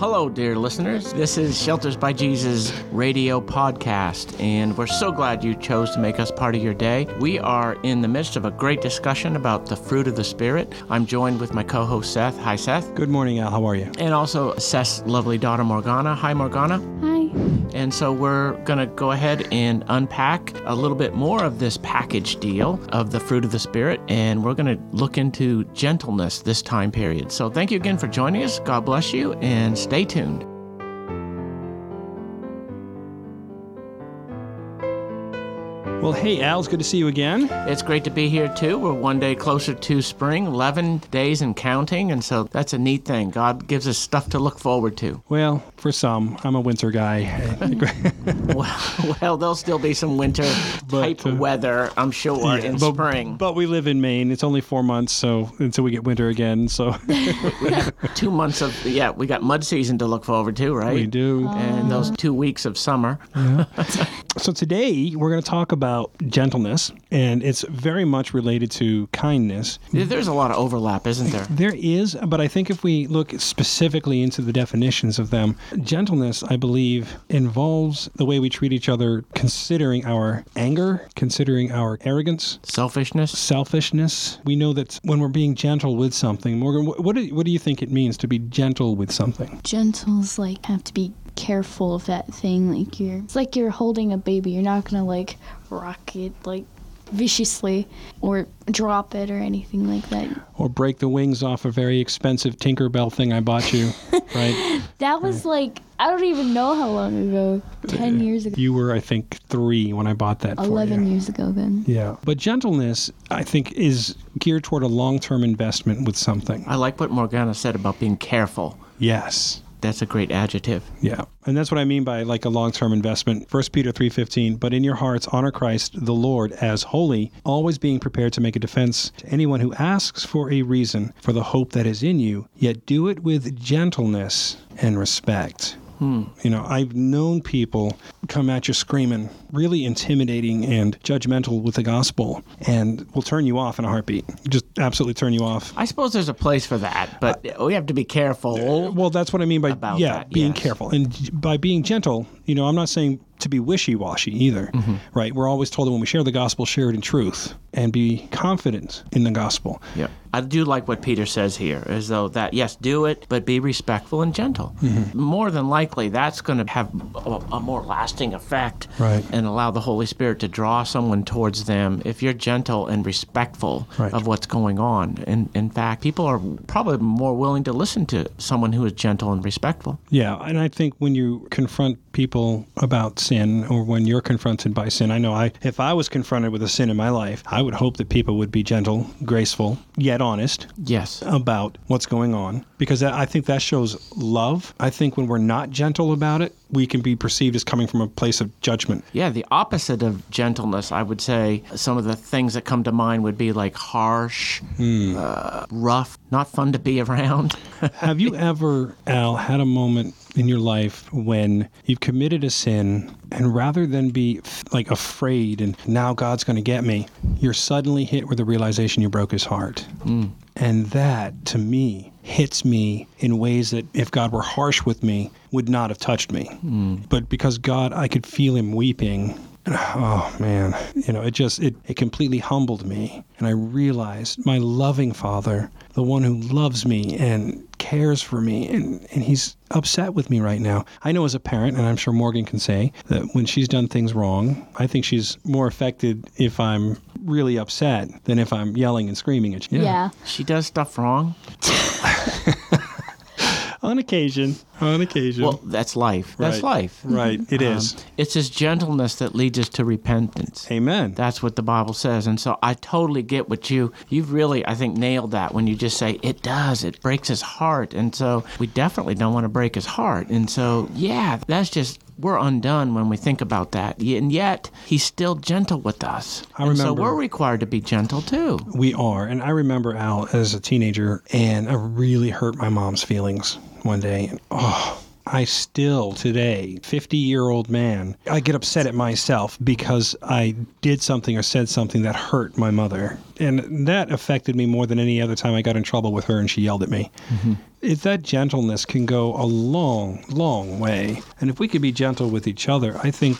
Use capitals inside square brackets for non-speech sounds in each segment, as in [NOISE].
Hello, dear listeners. This is Shelters by Jesus radio podcast, and we're so glad you chose to make us part of your day. We are in the midst of a great discussion about the fruit of the Spirit. I'm joined with my co host, Seth. Hi, Seth. Good morning, Al. How are you? And also Seth's lovely daughter, Morgana. Hi, Morgana. Hi. And so we're going to go ahead and unpack a little bit more of this package deal of the fruit of the Spirit, and we're going to look into gentleness this time period. So thank you again for joining us. God bless you, and stay tuned. Well, hey, Al. It's good to see you again. It's great to be here too. We're one day closer to spring, 11 days and counting, and so that's a neat thing. God gives us stuff to look forward to. Well, for some, I'm a winter guy. [LAUGHS] well, well, there'll still be some winter [LAUGHS] type uh, weather, I'm sure, in but, spring. But we live in Maine. It's only four months, so until we get winter again. So [LAUGHS] we have two months of yeah, we got mud season to look forward to, right? we do. And those two weeks of summer. So today we're going to talk about gentleness, and it's very much related to kindness. There's a lot of overlap, isn't there? There is, but I think if we look specifically into the definitions of them, gentleness, I believe, involves the way we treat each other, considering our anger, considering our arrogance, Selfishness. selfishness. We know that when we're being gentle with something, Morgan, what do, what do you think it means to be gentle with something? Gentles like have to be careful of that thing. Like you're, it's like you're holding a baby. You're not gonna like rock it like viciously or drop it or anything like that. Or break the wings off a very expensive Tinkerbell thing I bought you, [LAUGHS] right? That was like I don't even know how long ago. Ten uh, years ago. You were, I think, three when I bought that for Eleven you. years ago then. Yeah. But gentleness, I think, is geared toward a long term investment with something. I like what Morgana said about being careful. Yes. That's a great adjective. Yeah. And that's what I mean by like a long-term investment. 1 Peter 3:15, but in your hearts honor Christ the Lord as holy, always being prepared to make a defense to anyone who asks for a reason for the hope that is in you, yet do it with gentleness and respect. Hmm. You know, I've known people come at you screaming, really intimidating and judgmental with the gospel, and will turn you off in a heartbeat. Just absolutely turn you off. I suppose there's a place for that, but we have to be careful. Well, that's what I mean by yeah, that, being yes. careful, and by being gentle. You know, I'm not saying to be wishy-washy either, Mm-hmm. right? We're always told that when we share the gospel, share it in truth, and be confident in the gospel. Yeah. I do like what Peter says here, as though that, yes, do it, but be respectful and gentle. More than likely, that's going to have a, a more lasting effect Right. and allow the Holy Spirit to draw someone towards them if you're gentle and respectful Right. of what's going on. And in fact, people are probably more willing to listen to someone who is gentle and respectful. Yeah, and I think when you confront people about sin, or when you're confronted by sin, I know I, if I was confronted with a sin in my life, I would hope that people would be gentle, graceful, yet honest. Yes. about what's going on because I think that shows love. I think when we're not gentle about it, we can be perceived as coming from a place of judgment. Yeah, the opposite of gentleness, I would say some of the things that come to mind would be like harsh, uh, rough, not fun to be around. [LAUGHS] Have you ever, Al, had a moment in your life when you've committed a sin and rather than be like afraid and now God's going to get me, you're suddenly hit with the realization you broke his heart? And that, to me, hits me in ways that if God were harsh with me, would not have touched me. Hmm. But because God, I could feel him weeping. Oh man, you know, it just it, it completely humbled me and I realized my loving father, the one who loves me and cares for me and, and he's upset with me right now. I know as a parent, and I'm sure Morgan can say, that when she's done things wrong, I think she's more affected if I'm really upset than if I'm yelling and screaming at you. Yeah. she does stuff wrong. [LAUGHS] On occasion. On occasion. Well, that's life. That's Right. life. right. It is. Um, it's his gentleness that leads us to repentance. Amen. That's what the Bible says. And so I totally get what you, you've really, I think, nailed that when you just say it does. It breaks his heart. And so we definitely don't want to break his heart. And so, yeah, that's just, we're undone when we think about that. And yet, he's still gentle with us. I and so remember- we're required to be gentle too. We are. And I remember Al as a teenager, and I really hurt my mom's feelings one day. And, oh, I still today, 50 year old man, I get upset at myself because I did something or said something that hurt my mother. And that affected me more than any other time I got in trouble with her and she yelled at me. Mm-hmm. If that gentleness can go a long, long way. And if we could be gentle with each other, I think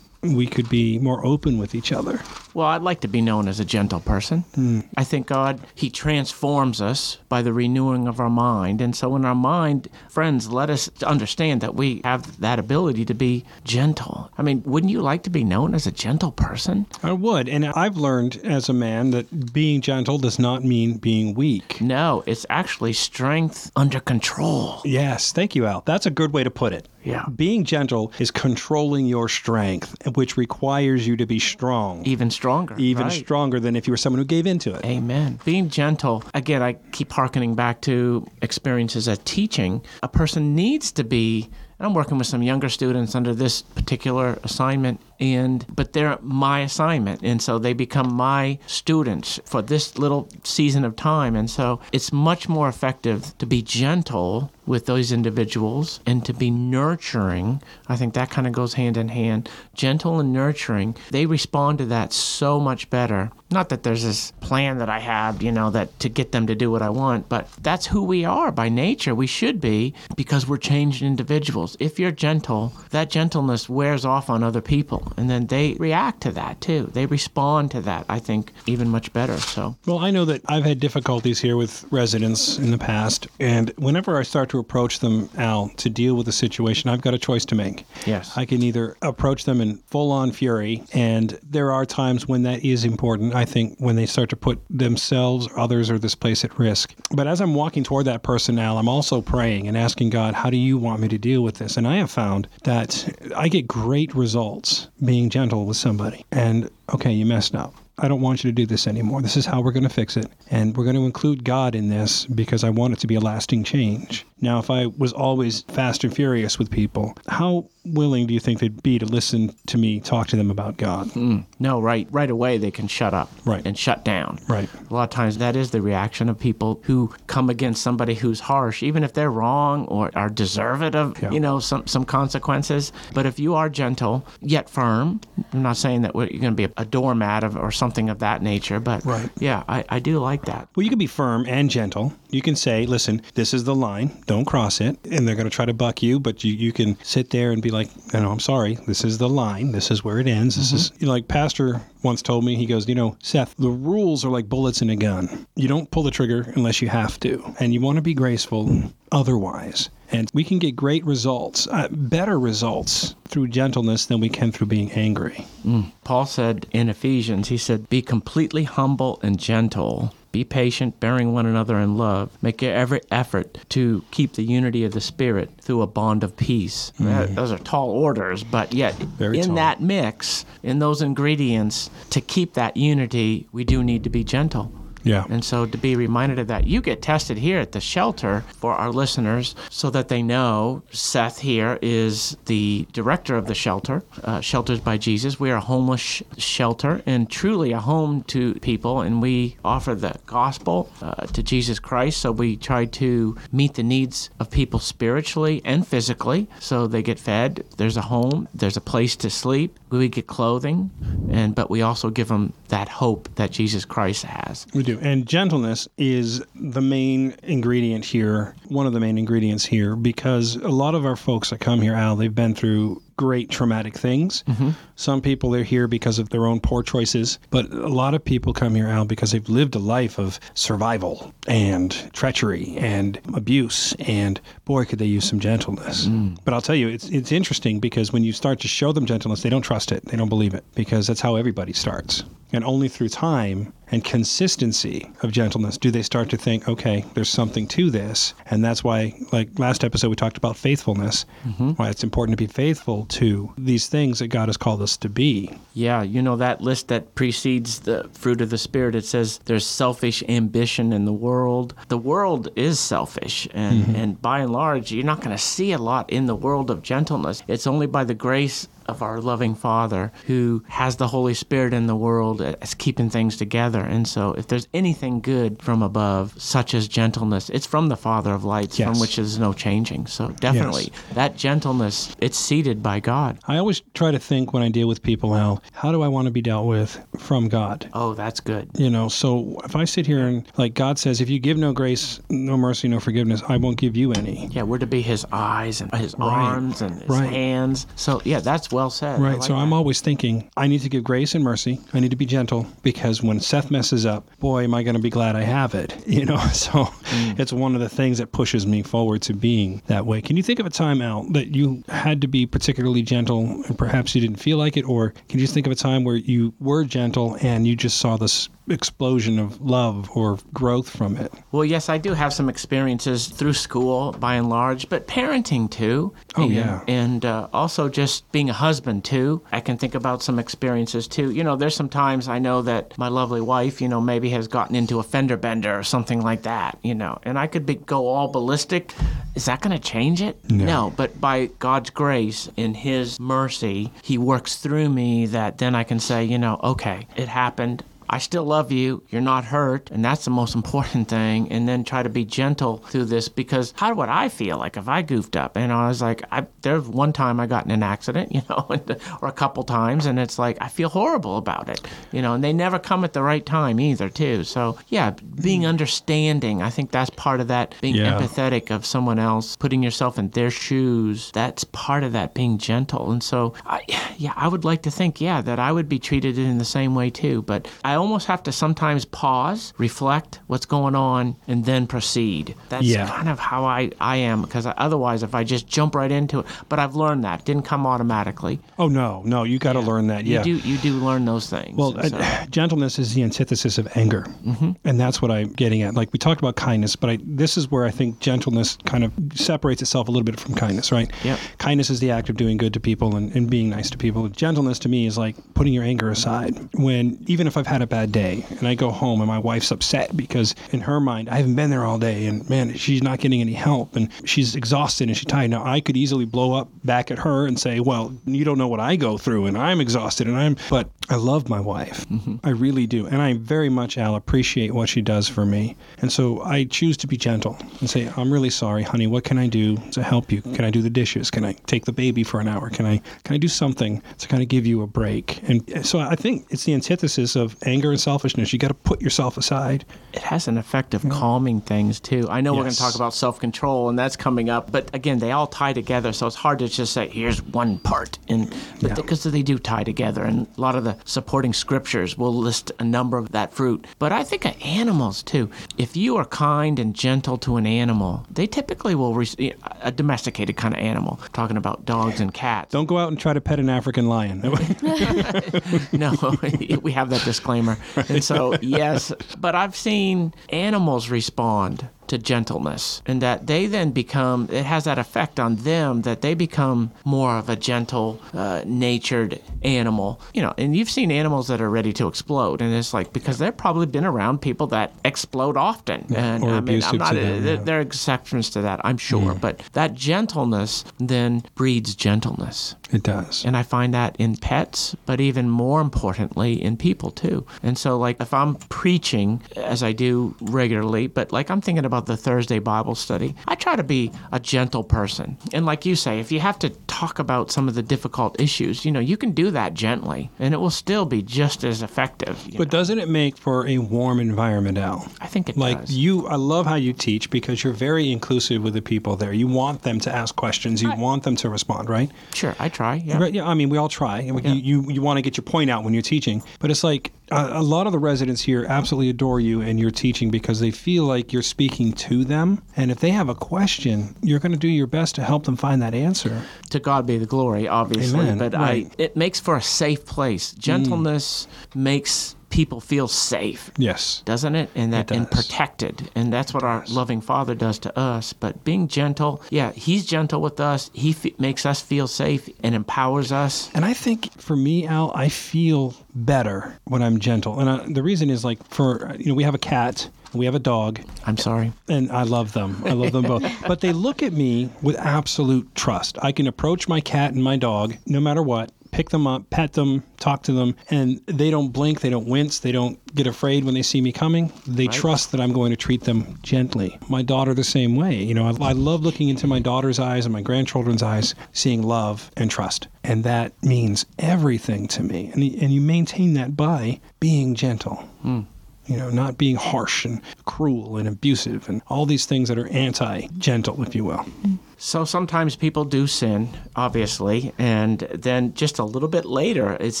we could be more open with each other. Well, I'd like to be known as a gentle person. Mm. I think God, He transforms us by the renewing of our mind. And so, in our mind, friends, let us understand that we have that ability to be gentle. I mean, wouldn't you like to be known as a gentle person? I would. And I've learned as a man that being gentle does not mean being weak. No, it's actually strength under control. Yes. Thank you, Al. That's a good way to put it. Yeah. Being gentle is controlling your strength, which requires you to be strong. Even stronger. Even right. stronger than if you were someone who gave into it. Amen. Being gentle, again, I keep harkening back to experiences at teaching. A person needs to be and I'm working with some younger students under this particular assignment and but they're my assignment. And so they become my students for this little season of time. And so it's much more effective to be gentle with those individuals and to be nurturing. I think that kind of goes hand in hand. Gentle and nurturing they respond to that so much better. Not that there's this plan that i have you know that to get them to do what i want but that's who we are by nature. We should be because we're changed individuals. If you're gentle that gentleness wears off on other people and then they react to that too. They respond to that, I think, even much better. So, well, I know that I've had difficulties here with residents in the past, and whenever I start to approach them, Al, to deal with the situation, I've got a choice to make. Yes, I can either approach them in full-on fury, and there are times when that is important. I think when they start to put themselves, or others, or this place at risk. But as I'm walking toward that person, Al, I'm also praying and asking God, "How do you want me to deal with this?" And I have found that I get great results being gentle with somebody. And okay, you messed up. I don't want you to do this anymore. This is how we're going to fix it. And we're going to include God in this because I want it to be a lasting change. Now, if I was always fast and furious with people, how willing do you think they'd be to listen to me talk to them about God? Mm, no, right. Right away, they can shut up right. and shut down. Right. A lot of times, that is the reaction of people who come against somebody who's harsh, even if they're wrong or are deserving of, yeah. you know, some, some consequences. But if you are gentle yet firm, I'm not saying that you're going to be a doormat of, or something of that nature, but right. yeah, I, I do like that. Well, you can be firm and gentle. You can say, listen, this is the line, don't cross it. And they're going to try to buck you, but you, you can sit there and be like, you know, I'm sorry, this is the line, this is where it ends. This mm-hmm. is, you know, like Pastor once told me, he goes, you know, Seth, the rules are like bullets in a gun. You don't pull the trigger unless you have to. And you want to be graceful otherwise. And we can get great results, uh, better results through gentleness than we can through being angry. Mm. Paul said in Ephesians, he said, Be completely humble and gentle. Be patient, bearing one another in love. Make every effort to keep the unity of the Spirit through a bond of peace. Mm. That, those are tall orders, but yet Very in tall. that mix, in those ingredients, to keep that unity, we do need to be gentle. Yeah. And so to be reminded of that, you get tested here at the shelter for our listeners so that they know Seth here is the director of the shelter, uh, Shelters by Jesus. We are a homeless sh- shelter and truly a home to people, and we offer the gospel uh, to Jesus Christ. So we try to meet the needs of people spiritually and physically so they get fed. There's a home, there's a place to sleep, we get clothing, and but we also give them that hope that Jesus Christ has. We do. And gentleness is the main ingredient here, one of the main ingredients here, because a lot of our folks that come here, Al, they've been through great traumatic things. Mm-hmm. Some people are here because of their own poor choices, but a lot of people come here, Al, because they've lived a life of survival and treachery and abuse. And boy, could they use some gentleness. Mm. But I'll tell you, it's, it's interesting because when you start to show them gentleness, they don't trust it, they don't believe it, because that's how everybody starts. And only through time and consistency of gentleness do they start to think, okay, there's something to this. And that's why, like last episode, we talked about faithfulness, mm-hmm. why it's important to be faithful to these things that God has called us to be. Yeah, you know, that list that precedes the fruit of the Spirit, it says there's selfish ambition in the world. The world is selfish. And, mm-hmm. and by and large, you're not going to see a lot in the world of gentleness. It's only by the grace of our loving Father who has the Holy Spirit in the world as keeping things together. And so, if there's anything good from above, such as gentleness, it's from the Father of lights, Yes. from which there's no changing. So, definitely, that gentleness, it's seated by God. I always try to think when I deal with people, Al, how do I want to be dealt with from God? Oh, that's good. You know, so if I sit here and, like God says, if you give no grace, no mercy, no forgiveness, I won't give you any. Yeah, we're to be his eyes and his arms and his Right. hands. So, yeah, that's well said. Right. like so I'm always thinking, I need to give grace and mercy. I need to be gentle because when Seth messes up, boy, am I going to be glad I have it. [LAUGHS] You know, [LAUGHS] so mm. it's one of the things that pushes me forward to being that way. Can you think of a time, Al, that you had to be particularly gentle and perhaps you didn't feel like it? Or can you just think of a time where you were gentle and you just saw this explosion of love or growth from it? Well, yes, I do have some experiences through school by and large, but parenting too. Oh, and, yeah. And uh, also just being a husband too. I can think about some experiences too. You know, there's some times I know that my lovely wife, you know, maybe has gotten into a fender bender or something like that, you know, and I could be, go all ballistic. Is that going to change it? No. but by God's grace and His mercy, He works through me that then I can say, you know, okay, it happened. I still love you. You're not hurt. And that's the most [LAUGHS] important thing. And then try to be gentle through this because how would I feel like if I goofed up? And I was like, I, there's one time I got in an accident, [LAUGHS] you know, and, or a couple times. And it's like, I feel horrible about it, you know, and they never come at the right time either, too. So, yeah, being understanding, I think that's part of that, being Yeah. empathetic of someone else, putting yourself in their shoes. That's part of that being gentle. And so, I, [SIGHS] yeah, I would like to think, yeah, that I would be treated in the same way too. But I almost have to sometimes pause, reflect what's going on, and then proceed. That's Yeah. kind of how I, I am because otherwise, if I just jump right into it, but I've learned that it didn't come automatically. Oh, no, no, you got to learn that. Yeah. You do you do learn those things. Well, so- uh, gentleness is the antithesis of anger, mm-hmm. and that's what I'm getting at. Like we talked about kindness, but I, this is where I think gentleness kind of separates itself a little bit from kindness, right? Yeah. Kindness is the act of doing good to people and, and being nice to people. Gentleness to me is like putting your anger aside. When even if I've had a bad day and I go home and my wife's upset because in her mind I haven't been there all day and man she's not getting any help and she's exhausted and she's tired. Now I could easily blow up back at her and say, well, you don't know what I go through and I'm exhausted and I'm. But I love my wife. Mm-hmm. I really do, and I very much Al appreciate what she does for me. And so I choose to be gentle and say, I'm really sorry, honey. What can I do to help you? Can I do the dishes? Can I take the baby for an hour? Can I can I do something to kind of give you a break? And so I think it's the antithesis of anger and selfishness. You got to put yourself aside. it has an effect of calming things too. I know we're going to talk about self control, and that's coming up. But again, they all tie together, so it's hard to just say here's one part, and but Yeah. because they do tie together, and a lot of the supporting scriptures will list a number of that fruit. But I think of animals too. If you are kind and gentle to an animal, they typically will re- a domesticated kind of animal. Talking about dogs and cats. Don't go out and try to pet an African lion. [LAUGHS] [LAUGHS] no, [LAUGHS] we have that disclaimer. And so, [LAUGHS] yes, but I've seen animals respond to gentleness and that they then become, it has that effect on them that they become more of a gentle, uh, natured animal. You know, and you've seen animals that are ready to explode. And it's like, because they've probably been around people that explode often. and or I mean, I'm not, them, yeah. there are exceptions to that, I'm sure. But that gentleness then breeds gentleness. it does. And I find that in pets, but even more importantly in people too. And so, like, if I'm preaching, as I do regularly, but like I'm thinking about the Thursday Bible study, I try to be a gentle person. And like you say, if you have to talk about some of the difficult issues, you know, you can do that gently and it will still be just as effective. But know. doesn't it make for a warm environment, Al? I think it does. like does. you i love how you teach because you're very inclusive with the people there you want them to ask questions you want them to respond right Sure, I try. Yeah. Right, yeah, I mean, we all try. and we- You, you, you want to get your point out when you're teaching, but it's like a, lot of the residents here absolutely adore you and your teaching because they feel like you're speaking to them. And if they have a question, you're going to do your best to help them find that answer. to God be the glory, obviously. Amen. But Right. Mm. I, it makes for a safe place. Gentleness makes people feel safe. Yes. doesn't it? And that and does. protected, and that's what our loving Father does to us. But being gentle, yeah, He's gentle with us. He f- makes us feel safe and empowers us. And I think for me, Al, I feel better when I'm gentle. And uh, the reason is like for, you know, we have a cat, we have a dog, I'm sorry. and I love them. I love them both. [LAUGHS] But they look at me with absolute trust. I can approach my cat and my dog no matter what. Pick them up, pet them, talk to them, and they don't blink, they don't wince, they don't get afraid when they see me coming. They Right. trust that I'm going to treat them gently. My daughter, the same way. You know, I, I love looking into my daughter's eyes and my grandchildren's eyes, seeing love and trust. And that means everything to me. And, and you maintain that by being gentle. Hmm. You know, not being harsh and cruel and abusive and all these things that are anti gentle, if you will. Mm-hmm. So sometimes people do sin, obviously, and then just a little bit later, it's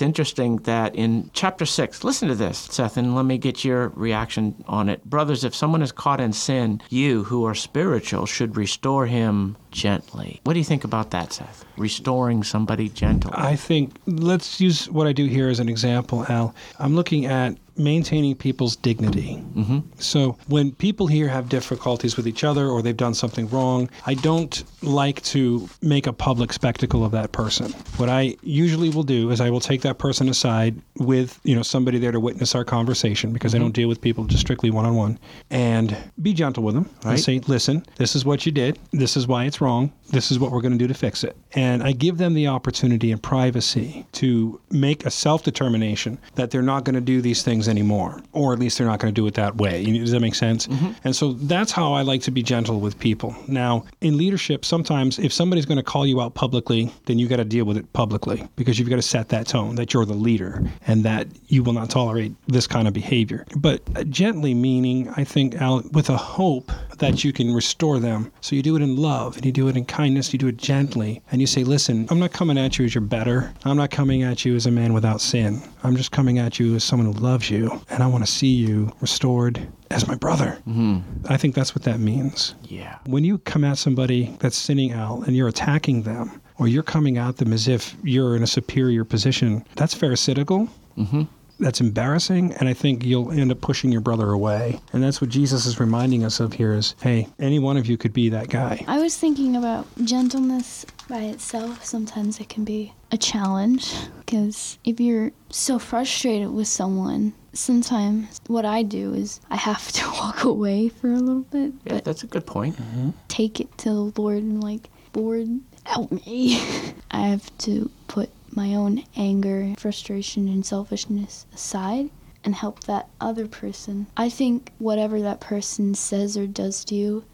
interesting that in chapter 6, listen to this, Seth, and let me get your reaction on it. Brothers, if someone is caught in sin, you who are spiritual should restore him gently. What do you think about that, Seth? Restoring somebody gently. I think let's use what I do here as an example, Al. I'm looking at maintaining people's dignity. Mm-hmm. So when people here have difficulties with each other or they've done something wrong, I don't like to make a public spectacle of that person. What I usually will do is I will take that person aside with you know somebody there to witness our conversation because I don't deal with people just strictly one on one, and be gentle with them. I Right. say, listen, this is what you did. This is why it's wrong. This is what we're going to do to fix it. And I give them the opportunity and privacy to make a self determination that they're not going to do these things anymore, or at least they're not going to do it that way. Does that make sense? Mm-hmm. And so that's how I like to be gentle with people. Now, in leadership, sometimes if somebody's going to call you out publicly, then you got to deal with it publicly because you've got to set that tone that you're the leader and that you will not tolerate this kind of behavior. But gently meaning, I think, Al, with a hope that you can restore them. So you do it in love and you do it in kindness, you do it gently, and you say, listen, I'm not coming at you as you're better. I'm not coming at you as a man without sin. I'm just coming at you as someone who loves you, and I want to see you restored as my brother. Mm-hmm. I think that's what that means. yeah. When you come at somebody that's sinning out and you're attacking them, or you're coming at them as if you're in a superior position, that's pharisaical. Mm-hmm. That's embarrassing, and I think you'll end up pushing your brother away. And that's what Jesus is reminding us of here: is hey, any one of you could be that guy. I was thinking about gentleness by itself. Sometimes it can be a challenge because if you're so frustrated with someone, sometimes what I do is I have to [LAUGHS] walk away for a little bit, Yeah, but that's a good point. Mm-hmm. take it to the Lord and like, Lord, help me. [LAUGHS] I have to put my own anger, frustration, and selfishness aside and help that other person. I think whatever that person says or does to you,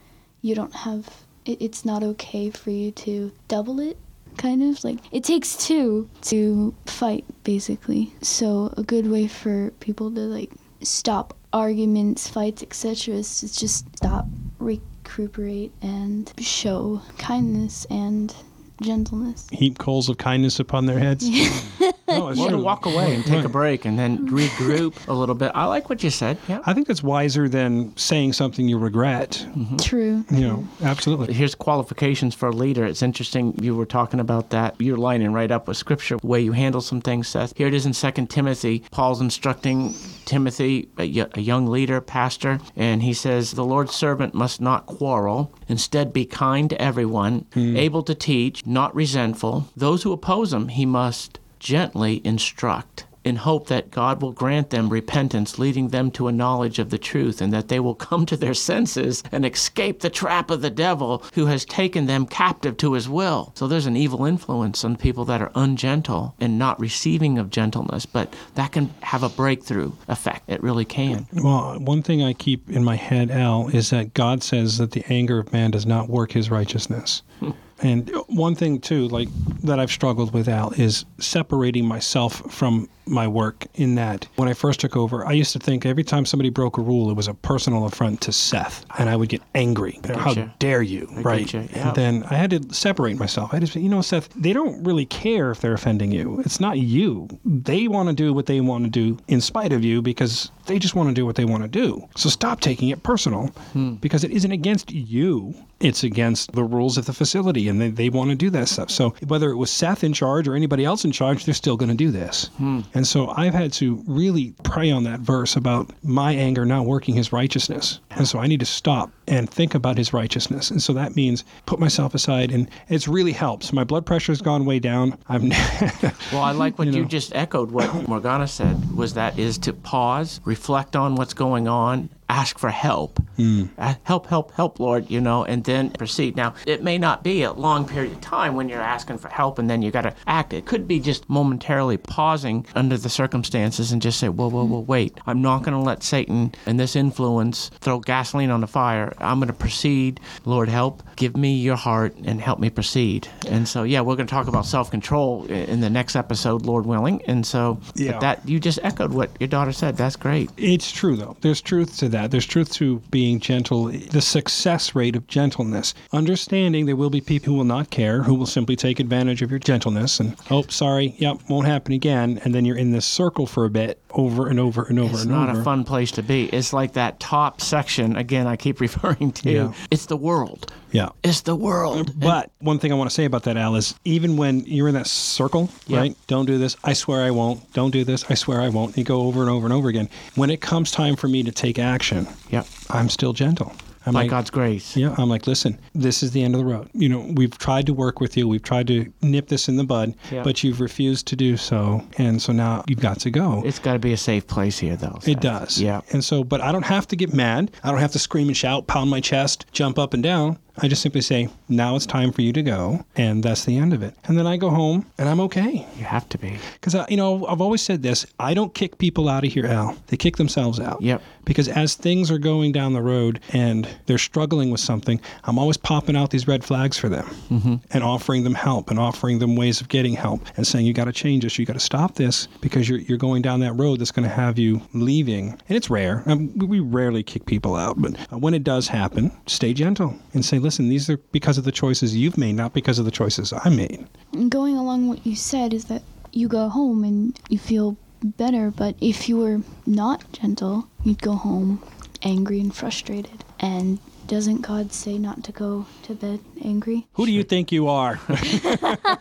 you don't have, it, it's not okay for you to double it. Kind of like it takes two to fight, basically. So, a good way for people to like stop arguments, fights, etc. is to just stop, recuperate, and show kindness and gentleness. Heap coals of kindness upon their heads. [LAUGHS] no, it's [LAUGHS] Or to walk away and take a break and then regroup a little bit. I like what you said. Yeah. I think that's wiser than saying something you regret. Mm-hmm. True. You know, absolutely. Here's qualifications for a leader. It's interesting you were talking about that. You're lining right up with scripture, the way you handle some things, Seth. Here it is in 2 Timothy. Paul's instructing Timothy, a y- a young leader, pastor, and he says, The Lord's servant must not quarrel. Instead, be kind to everyone, hmm. able to teach, not resentful. Those who oppose him, he must gently instruct in hope that God will grant them repentance, leading them to a knowledge of the truth, and that they will come to their senses and escape the trap of the devil who has taken them captive to his will. So there's an evil influence on people that are ungentle and not receiving of gentleness, but that can have a breakthrough effect. It really can. Well, one thing I keep in my head, Al, is that God says that the anger of man does not work his righteousness. [LAUGHS] And one thing too, like that I've struggled with, Al, is separating myself from my work. In that, when I first took over, I used to think every time somebody broke a rule, it was a personal affront to Seth, and I would get angry. How you. dare you? I right? you, yeah. And then I had to separate myself. I just, you know, Seth, they don't really care if they're offending you. It's not you. They want to do what they want to do in spite of you because they just want to do what they want to do. So stop taking it personal hmm. because it isn't against you. It's against the rules of the facility and they, they want to do that stuff. So whether it was Seth in charge or anybody else in charge, they're still going to do this. Hmm. And so I've had to really pray on that verse about my anger not working his righteousness. And so I need to stop and think about his righteousness. And so that means put myself aside and it's really helps. My blood pressure's gone way down. I'm [LAUGHS] Well, I like what You you, just echoed what Morgana said was that is to pause, reflect on what's going on, ask for help. Hmm. Uh, help, help, help, Lord, you know, and then proceed. Now, it may not be a long period of time when you're asking for help and then you got to act. It could be just momentarily pausing under the circumstances and just say, whoa, whoa, whoa, wait. I'm not going to let Satan and this influence throw gasoline on the fire. I'm going to proceed. Lord, help. Give me your heart and help me proceed. And so, yeah, we're going to talk about self control in the next episode, Lord willing. And so, Yeah. but that you just echoed what your daughter said. That's great. It's true, though. There's truth to that. There's truth to being gentle, the success rate of gentleness. Understanding there will be people who will not care, who will simply take advantage of your gentleness and, oh, sorry, yep, won't happen again. And then you're in this circle for a bit over and over and over It's and not a fun place to be. It's like that top section, again, I keep [LAUGHS] referring to. Yeah. It's the world. yeah. It's the world. But one thing I want to say about that, Al, is even when you're in that circle, Yeah. right? Don't do this. I swear I won't. Don't do this. I swear I won't. You go over and over and over again. When it comes time for me to take action, Yep. I'm still gentle. I'm By like, God's grace. Yeah, I'm like, listen, this is the end of the road. You know, we've tried to work with you. We've tried to nip this in the bud, Yeah. but you've refused to do so. And so now you've got to go. It's got to be a safe place here, though. It does. Yeah. And so, but I don't have to get mad. I don't have to scream and shout, pound my chest, jump up and down. I just simply say, now it's time for you to go. And that's the end of it. And then I go home and I'm okay. You have to be. Because, you know, I've always said this I don't kick people out of here, Al. They kick themselves out. Yep. Because as things are going down the road and they're struggling with something, I'm always popping out these red flags for them and offering them help and offering them ways of getting help and saying, you got to change this, you got to stop this because you're, you're going down that road that's going to have you leaving. And it's rare. Um, we- we rarely kick people out, but when it does happen, stay gentle and say, listen, these are because of the choices you've made, not because of the choices I made. And going along what you said is that you go home and you feel better, but if you were not gentle, you'd go home angry and frustrated. And doesn't God say not to go to bed angry? Who do you think you are? [LAUGHS]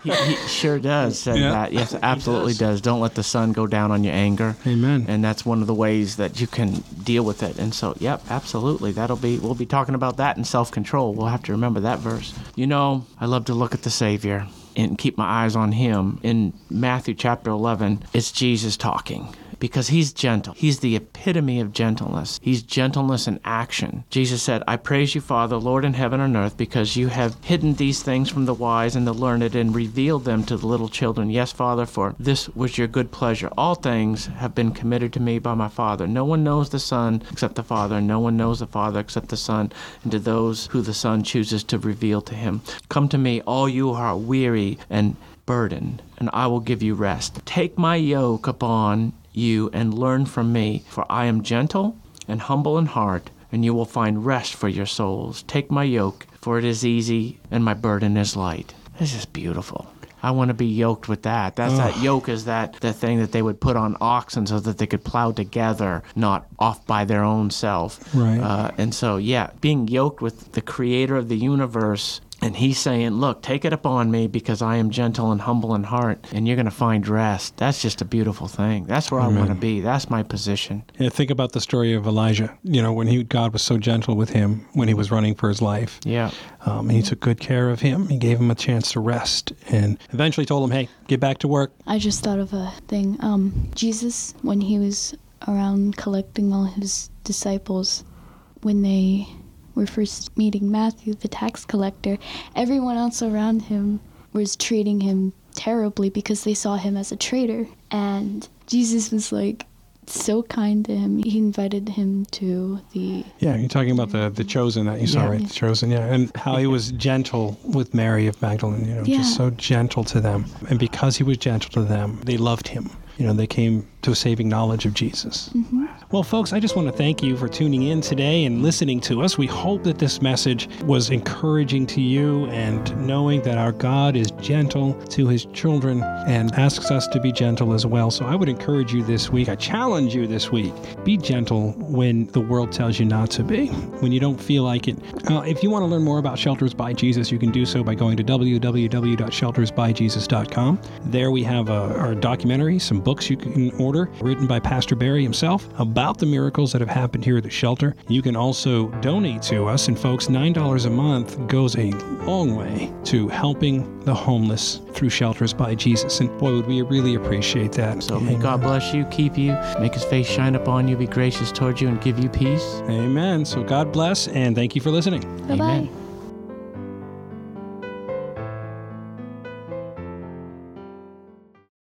He, he sure does say Yeah. that. Yes, absolutely does. does. Don't let the sun go down on your anger. Amen. And that's one of the ways that you can deal with it. And so, yep, absolutely. That'll be, we'll be talking about that in self control. We'll have to remember that verse. You know, I love to look at the Savior and keep my eyes on Him. In Matthew chapter 11, it's Jesus talking. Because he's gentle. He's the epitome of gentleness. He's gentleness in action. Jesus said, I praise you, Father, Lord in heaven and earth, because you have hidden these things from the wise and the learned and revealed them to the little children. Yes, Father, for this was your good pleasure. All things have been committed to me by my Father. No one knows the Son except the Father, and no one knows the Father except the Son, and to those who the Son chooses to reveal to him. Come to me, all you who are weary and burdened, and I will give you rest. Take my yoke upon you and learn from me, for I am gentle and humble in heart, and you will find rest for your souls. Take my yoke, for it is easy and my burden is light. This is beautiful. I want to be yoked with that. That's that yoke is that the thing that they would put on oxen so that they could plow together, not off by their own self. Right. Uh, and so, yeah, being yoked with the creator of the universe. And he's saying, Look, take it upon me because I am gentle and humble in heart, and you're going to find rest. That's just a beautiful thing. That's where I want to be. That's my position. Yeah, think about the story of Elijah. You know, when he God was so gentle with him when he was running for his life. Yeah. Um, he took good care of him. He gave him a chance to rest, and eventually told him, "Hey, get back to work." I just thought of a thing. Um, Jesus, when he was around collecting all his disciples, when they were first meeting Matthew, the tax collector, everyone else around him was treating him terribly because they saw him as a traitor. And Jesus was like so kind to him. He invited him to the Yeah, you're talking about the the chosen that you saw, Yeah. right? The chosen, yeah, and how he was gentle with Mary of Magdalene. You know, Yeah. just so gentle to them, and because he was gentle to them, they loved him. You know, they came to a saving knowledge of Jesus. Well, folks, I just want to thank you for tuning in today and listening to us. We hope that this message was encouraging to you and knowing that our God is gentle to his children and asks us to be gentle as well. So I would encourage you this week, I challenge you this week, be gentle when the world tells you not to be, when you don't feel like it. Uh, if you want to learn more about Shelters by Jesus, you can do so by going to www.sheltersbyjesus.com. There we have uh, our documentary, some books you can order written by Pastor Barry himself about about the miracles that have happened here at the shelter. You can also donate to us, and folks, $9 a month goes a long way to helping the homeless through Shelters by Jesus. And boy, would we really appreciate that. So may God bless you, keep you, make his face shine upon you, be gracious towards you, and give you peace. Amen. So God bless, and thank you for listening. Bye bye. Amen.